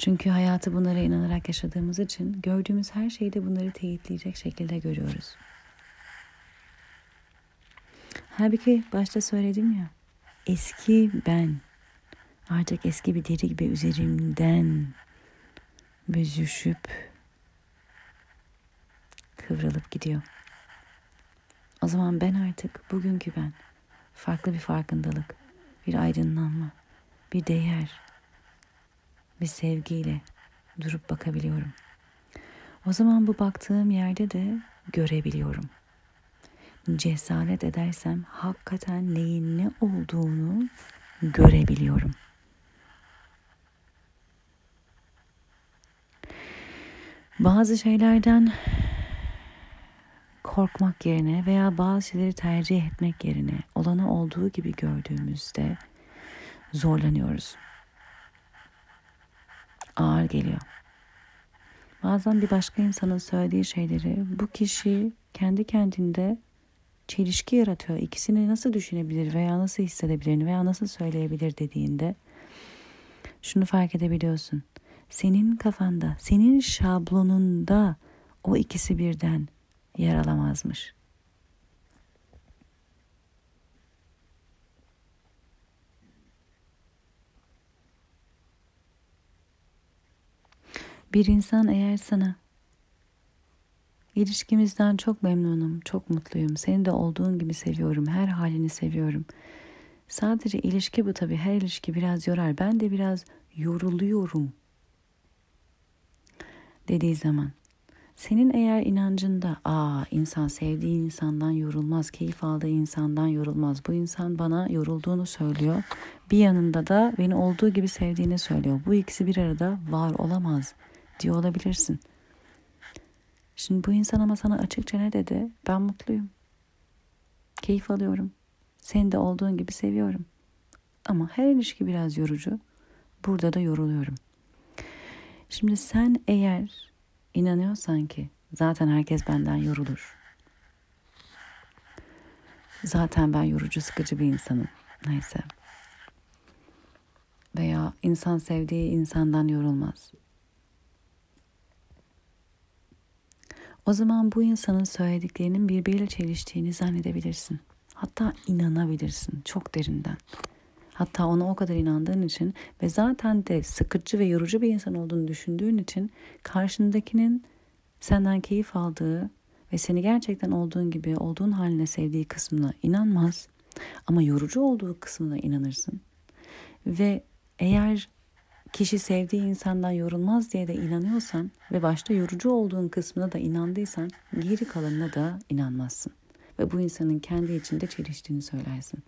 Çünkü hayatı bunlara inanarak yaşadığımız için gördüğümüz her şeyde bunları teyitleyecek şekilde görüyoruz. Halbuki başta söyledim ya, eski ben artık eski bir deri gibi üzerimden büzüşüp kıvrılıp gidiyor. O zaman ben artık bugünkü ben farklı bir farkındalık, bir aydınlanma, bir değer, bir sevgiyle durup bakabiliyorum. O zaman bu baktığım yerde de görebiliyorum. Cesaret edersem hakikaten neyin ne olduğunu görebiliyorum. Bazı şeylerden korkmak yerine veya bazı şeyleri tercih etmek yerine olanı olduğu gibi gördüğümüzde zorlanıyoruz ağır geliyor. Bazen bir başka insanın söylediği şeyleri bu kişi kendi kendinde çelişki yaratıyor. İkisini nasıl düşünebilir veya nasıl hissedebilir veya nasıl söyleyebilir dediğinde şunu fark edebiliyorsun. Senin kafanda, senin şablonunda o ikisi birden yer alamazmış. Bir insan eğer sana ilişkimizden çok memnunum, çok mutluyum, seni de olduğun gibi seviyorum, her halini seviyorum. Sadece ilişki bu tabii, her ilişki biraz yorar. Ben de biraz yoruluyorum dediği zaman senin eğer inancında aa insan sevdiği insandan yorulmaz, keyif aldığı insandan yorulmaz. Bu insan bana yorulduğunu söylüyor. Bir yanında da beni olduğu gibi sevdiğini söylüyor. Bu ikisi bir arada var olamaz diyor olabilirsin. Şimdi bu insan ama sana açıkça ne dedi? Ben mutluyum. Keyif alıyorum. Seni de olduğun gibi seviyorum. Ama her ilişki biraz yorucu. Burada da yoruluyorum. Şimdi sen eğer inanıyorsan ki zaten herkes benden yorulur. Zaten ben yorucu sıkıcı bir insanım. Neyse. Veya insan sevdiği insandan yorulmaz. O zaman bu insanın söylediklerinin birbiriyle çeliştiğini zannedebilirsin. Hatta inanabilirsin çok derinden. Hatta ona o kadar inandığın için ve zaten de sıkıcı ve yorucu bir insan olduğunu düşündüğün için karşındakinin senden keyif aldığı ve seni gerçekten olduğun gibi olduğun haline sevdiği kısmına inanmaz ama yorucu olduğu kısmına inanırsın. Ve eğer kişi sevdiği insandan yorulmaz diye de inanıyorsan ve başta yorucu olduğun kısmına da inandıysan geri kalanına da inanmazsın. Ve bu insanın kendi içinde çeliştiğini söylersin.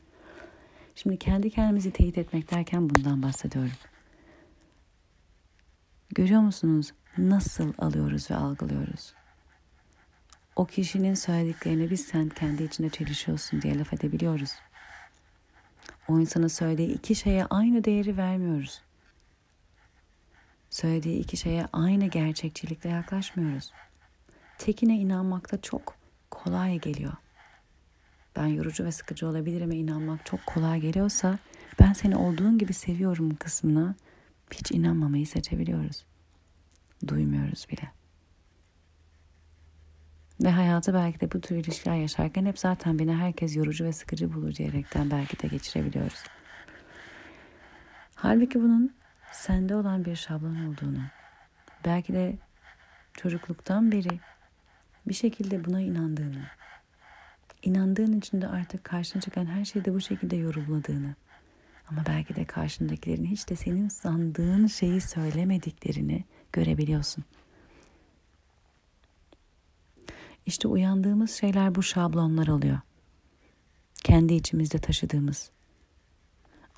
Şimdi kendi kendimizi teyit etmek derken bundan bahsediyorum. Görüyor musunuz nasıl alıyoruz ve algılıyoruz? O kişinin söylediklerini biz sen kendi içinde çelişiyorsun diye laf edebiliyoruz. O insanın söylediği iki şeye aynı değeri vermiyoruz. Söylediği iki şeye aynı gerçekçilikle yaklaşmıyoruz. Tekine inanmakta çok kolay geliyor. Ben yorucu ve sıkıcı olabilirim ve inanmak çok kolay geliyorsa ben seni olduğun gibi seviyorum kısmına hiç inanmamayı seçebiliyoruz. Duymuyoruz bile. Ve hayatı belki de bu tür ilişkiler yaşarken hep zaten beni herkes yorucu ve sıkıcı bulur diyerekten belki de geçirebiliyoruz. Halbuki bunun sende olan bir şablon olduğunu, belki de çocukluktan beri bir şekilde buna inandığını, inandığın için de artık karşına çıkan her şeyde bu şekilde yorumladığını, ama belki de karşındakilerin hiç de senin sandığın şeyi söylemediklerini görebiliyorsun. İşte uyandığımız şeyler bu şablonlar oluyor. Kendi içimizde taşıdığımız.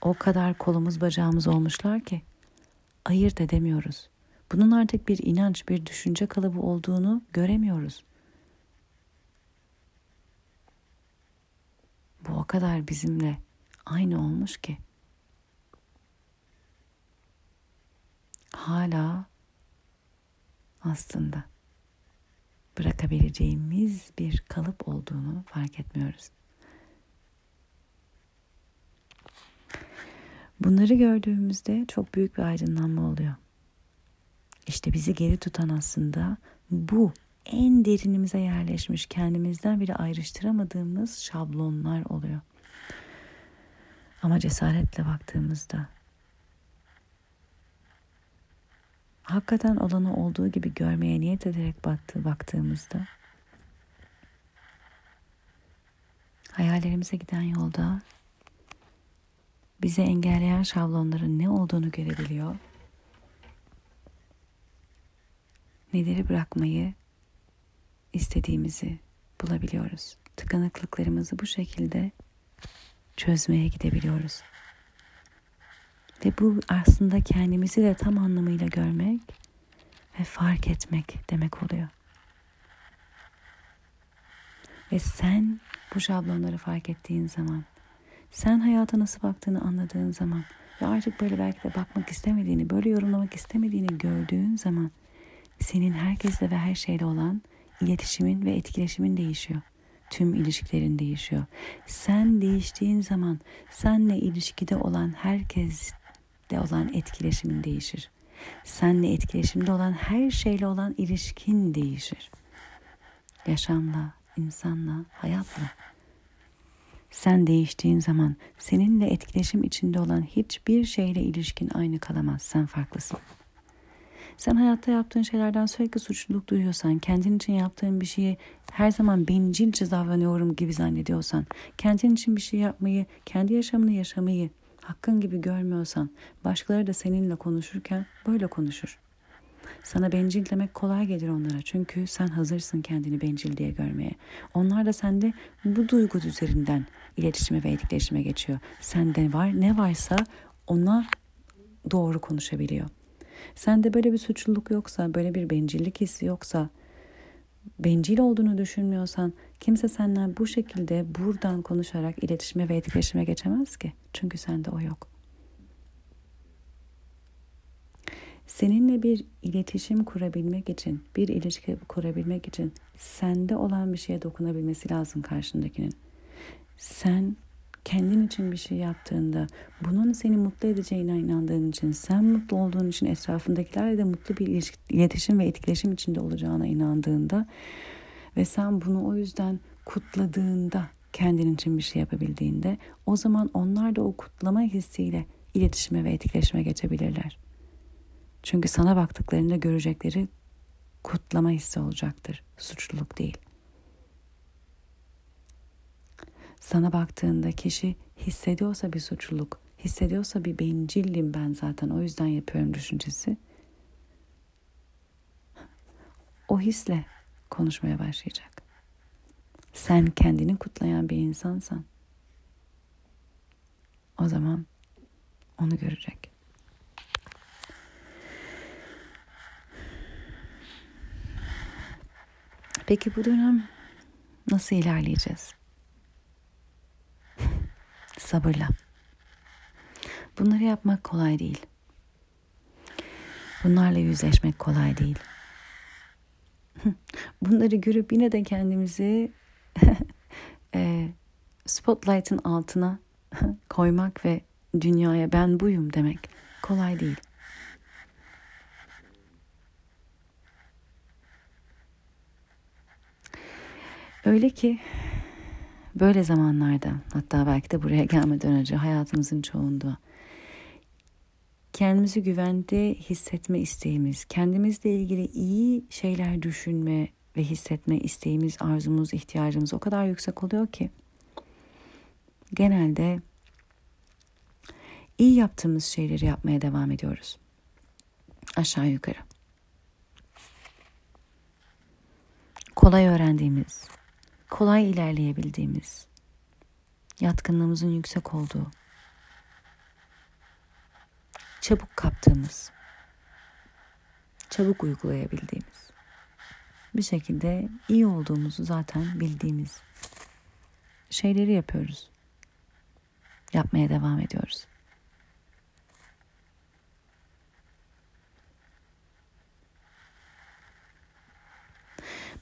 O kadar kolumuz bacağımız olmuşlar ki ayırt edemiyoruz. Bunun artık bir inanç, bir düşünce kalıbı olduğunu göremiyoruz. Bu o kadar bizimle aynı olmuş ki hala aslında bırakabileceğimiz bir kalıp olduğunu fark etmiyoruz. Bunları gördüğümüzde çok büyük bir aydınlanma oluyor. İşte bizi geri tutan aslında bu en derinimize yerleşmiş kendimizden bile ayrıştıramadığımız şablonlar oluyor. Ama cesaretle baktığımızda hakikaten olanı olduğu gibi görmeye niyet ederek baktı, baktığımızda hayallerimize giden yolda bize engelleyen şablonların ne olduğunu görebiliyor. Neleri bırakmayı istediğimizi bulabiliyoruz. Tıkanıklıklarımızı bu şekilde çözmeye gidebiliyoruz. Ve bu aslında kendimizi de tam anlamıyla görmek ve fark etmek demek oluyor. Ve sen bu şablonları fark ettiğin zaman, sen hayata nasıl baktığını anladığın zaman ve artık böyle belki de bakmak istemediğini, böyle yorumlamak istemediğini gördüğün zaman senin herkesle ve her şeyle olan iletişimin ve etkileşimin değişiyor. Tüm ilişkilerin değişiyor. Sen değiştiğin zaman senle ilişkide olan herkes olan etkileşimin değişir. Senle etkileşimde olan her şeyle olan ilişkin değişir. Yaşamla, insanla, hayatla. Sen değiştiğin zaman seninle etkileşim içinde olan hiçbir şeyle ilişkin aynı kalamaz. Sen farklısın. Sen hayatta yaptığın şeylerden sürekli suçluluk duyuyorsan, kendin için yaptığın bir şeyi her zaman bencilce davranıyorum gibi zannediyorsan, kendin için bir şey yapmayı, kendi yaşamını yaşamayı hakkın gibi görmüyorsan başkaları da seninle konuşurken böyle konuşur. Sana bencil demek kolay gelir onlara çünkü sen hazırsın kendini bencil diye görmeye. Onlar da sende bu duygu üzerinden iletişime ve etkileşime geçiyor. Sende var ne varsa ona doğru konuşabiliyor. Sende böyle bir suçluluk yoksa, böyle bir bencillik hissi yoksa, bencil olduğunu düşünmüyorsan kimse senden bu şekilde buradan konuşarak iletişime ve etkileşime geçemez ki. Çünkü sende o yok. Seninle bir iletişim kurabilmek için, bir ilişki kurabilmek için sende olan bir şeye dokunabilmesi lazım karşındakinin. Sen kendin için bir şey yaptığında, bunun seni mutlu edeceğine inandığın için, sen mutlu olduğun için etrafındakilerle de mutlu bir iletişim ve etkileşim içinde olacağına inandığında ve sen bunu o yüzden kutladığında kendin için bir şey yapabildiğinde o zaman onlar da o kutlama hissiyle iletişime ve etkileşime geçebilirler. Çünkü sana baktıklarında görecekleri kutlama hissi olacaktır, suçluluk değil. Sana baktığında kişi hissediyorsa bir suçluluk, hissediyorsa bir bencillim ben zaten o yüzden yapıyorum düşüncesi. O hisle konuşmaya başlayacak. Sen kendini kutlayan bir insansan o zaman onu görecek. Peki bu dönem nasıl ilerleyeceğiz? Sabırla. Bunları yapmak kolay değil. Bunlarla yüzleşmek kolay değil. Bunları görüp yine de kendimizi e, spotlight'ın altına koymak ve dünyaya ben buyum demek kolay değil. Öyle ki böyle zamanlarda hatta belki de buraya gelmeden önce hayatımızın çoğunda kendimizi güvende hissetme isteğimiz, kendimizle ilgili iyi şeyler düşünme ve hissetme isteğimiz, arzumuz, ihtiyacımız o kadar yüksek oluyor ki genelde iyi yaptığımız şeyleri yapmaya devam ediyoruz. Aşağı yukarı. Kolay öğrendiğimiz, kolay ilerleyebildiğimiz, yatkınlığımızın yüksek olduğu, çabuk kaptığımız, çabuk uygulayabildiğimiz, bir şekilde iyi olduğumuzu zaten bildiğimiz şeyleri yapıyoruz. Yapmaya devam ediyoruz.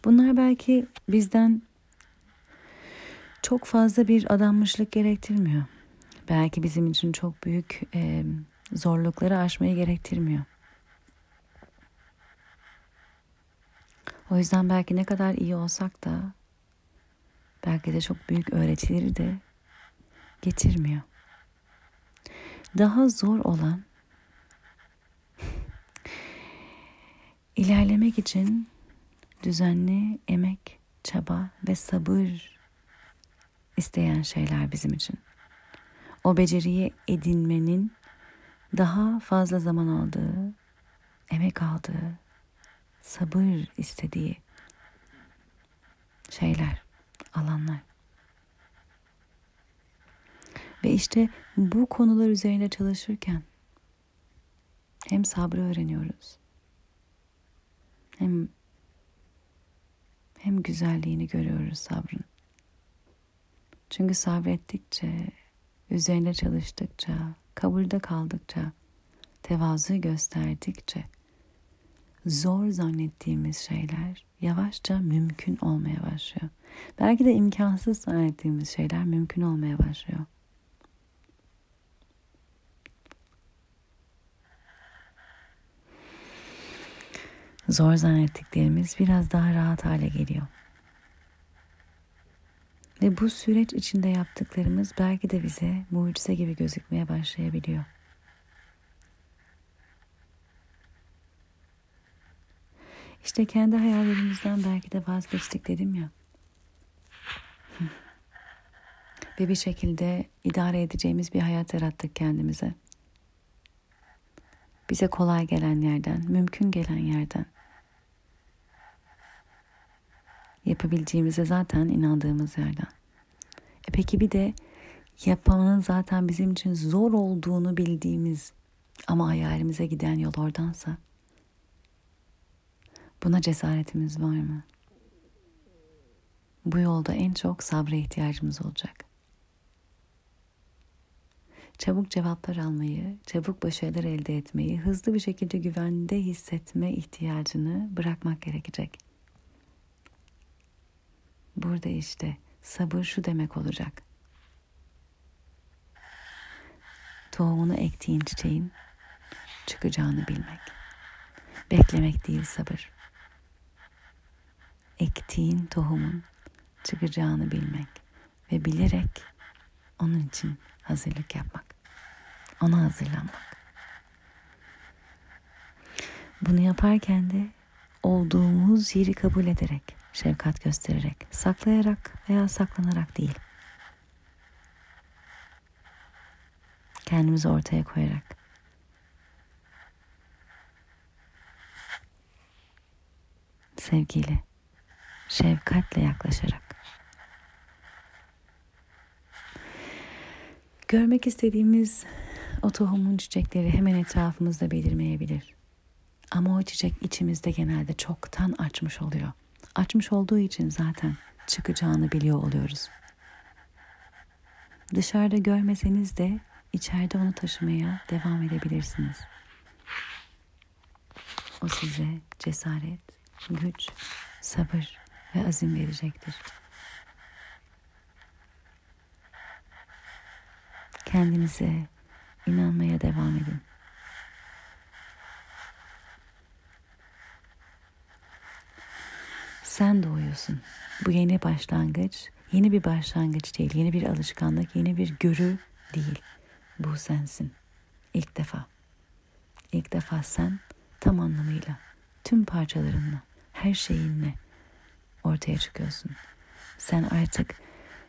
Bunlar belki bizden çok fazla bir adanmışlık gerektirmiyor. Belki bizim için çok büyük e, zorlukları aşmayı gerektirmiyor. O yüzden belki ne kadar iyi olsak da belki de çok büyük öğretileri de getirmiyor. Daha zor olan ilerlemek için düzenli emek, çaba ve sabır isteyen şeyler bizim için. O beceriyi edinmenin daha fazla zaman aldığı, emek aldığı, sabır istediği şeyler, alanlar. Ve işte bu konular üzerinde çalışırken hem sabrı öğreniyoruz. Hem hem güzelliğini görüyoruz sabrın. Çünkü sabrettikçe, üzerinde çalıştıkça, kabulde kaldıkça, tevazu gösterdikçe zor zannettiğimiz şeyler yavaşça mümkün olmaya başlıyor. Belki de imkansız zannettiğimiz şeyler mümkün olmaya başlıyor. Zor zannettiklerimiz biraz daha rahat hale geliyor. Ve bu süreç içinde yaptıklarımız belki de bize mucize gibi gözükmeye başlayabiliyor. İşte kendi hayallerimizden belki de vazgeçtik dedim ya. Ve bir şekilde idare edeceğimiz bir hayat yarattık kendimize. Bize kolay gelen yerden, mümkün gelen yerden. Yapabileceğimize zaten inandığımız yerden. E peki bir de yapmanın zaten bizim için zor olduğunu bildiğimiz ama hayalimize giden yol oradansa buna cesaretimiz var mı? Bu yolda en çok sabra ihtiyacımız olacak. Çabuk cevaplar almayı, çabuk başarılar elde etmeyi, hızlı bir şekilde güvende hissetme ihtiyacını bırakmak gerekecek. Burada işte sabır şu demek olacak. Tohumunu ektiğin çiçeğin çıkacağını bilmek. Beklemek değil sabır. Ektiğin tohumun çıkacağını bilmek ve bilerek onun için hazırlık yapmak. Ona hazırlanmak. Bunu yaparken de olduğumuz yeri kabul ederek, şefkat göstererek, saklayarak veya saklanarak değil. Kendimizi ortaya koyarak. Sevgiyle, şefkatle yaklaşarak. Görmek istediğimiz o tohumun çiçekleri hemen etrafımızda belirmeyebilir. Ama o çiçek içimizde genelde çoktan açmış oluyor. Açmış olduğu için zaten çıkacağını biliyor oluyoruz. Dışarıda görmeseniz de içeride onu taşımaya devam edebilirsiniz. O size cesaret, güç, sabır ve azim verecektir. Kendinize inanmaya devam edin. Sen doğuyorsun. Bu yeni başlangıç, yeni bir başlangıç değil, yeni bir alışkanlık, yeni bir görü değil. Bu sensin. İlk defa. İlk defa sen tam anlamıyla, tüm parçalarınla, her şeyinle ortaya çıkıyorsun. Sen artık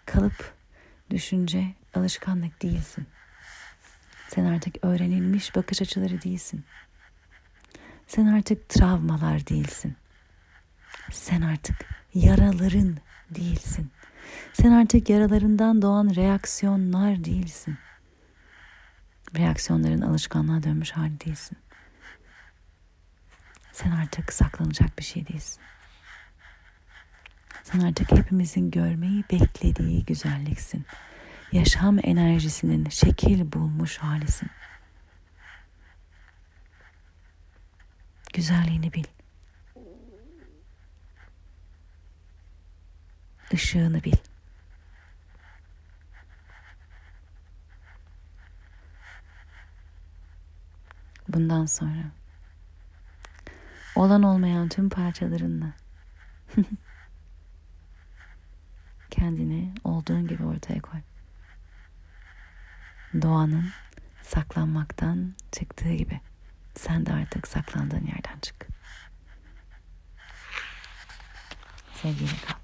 kalıp, düşünce, alışkanlık değilsin. Sen artık öğrenilmiş bakış açıları değilsin. Sen artık travmalar değilsin. Sen artık yaraların değilsin. Sen artık yaralarından doğan reaksiyonlar değilsin. Reaksiyonların alışkanlığa dönmüş hali değilsin. Sen artık saklanacak bir şey değilsin. Sen artık hepimizin görmeyi beklediği güzelliksin. Yaşam enerjisinin şekil bulmuş halisin. Güzelliğini bil. Işığını bil. Bundan sonra olan olmayan tüm parçalarınla kendini olduğun gibi ortaya koy. Doğanın saklanmaktan çıktığı gibi sen de artık saklandığın yerden çık. Sevgiyle kal.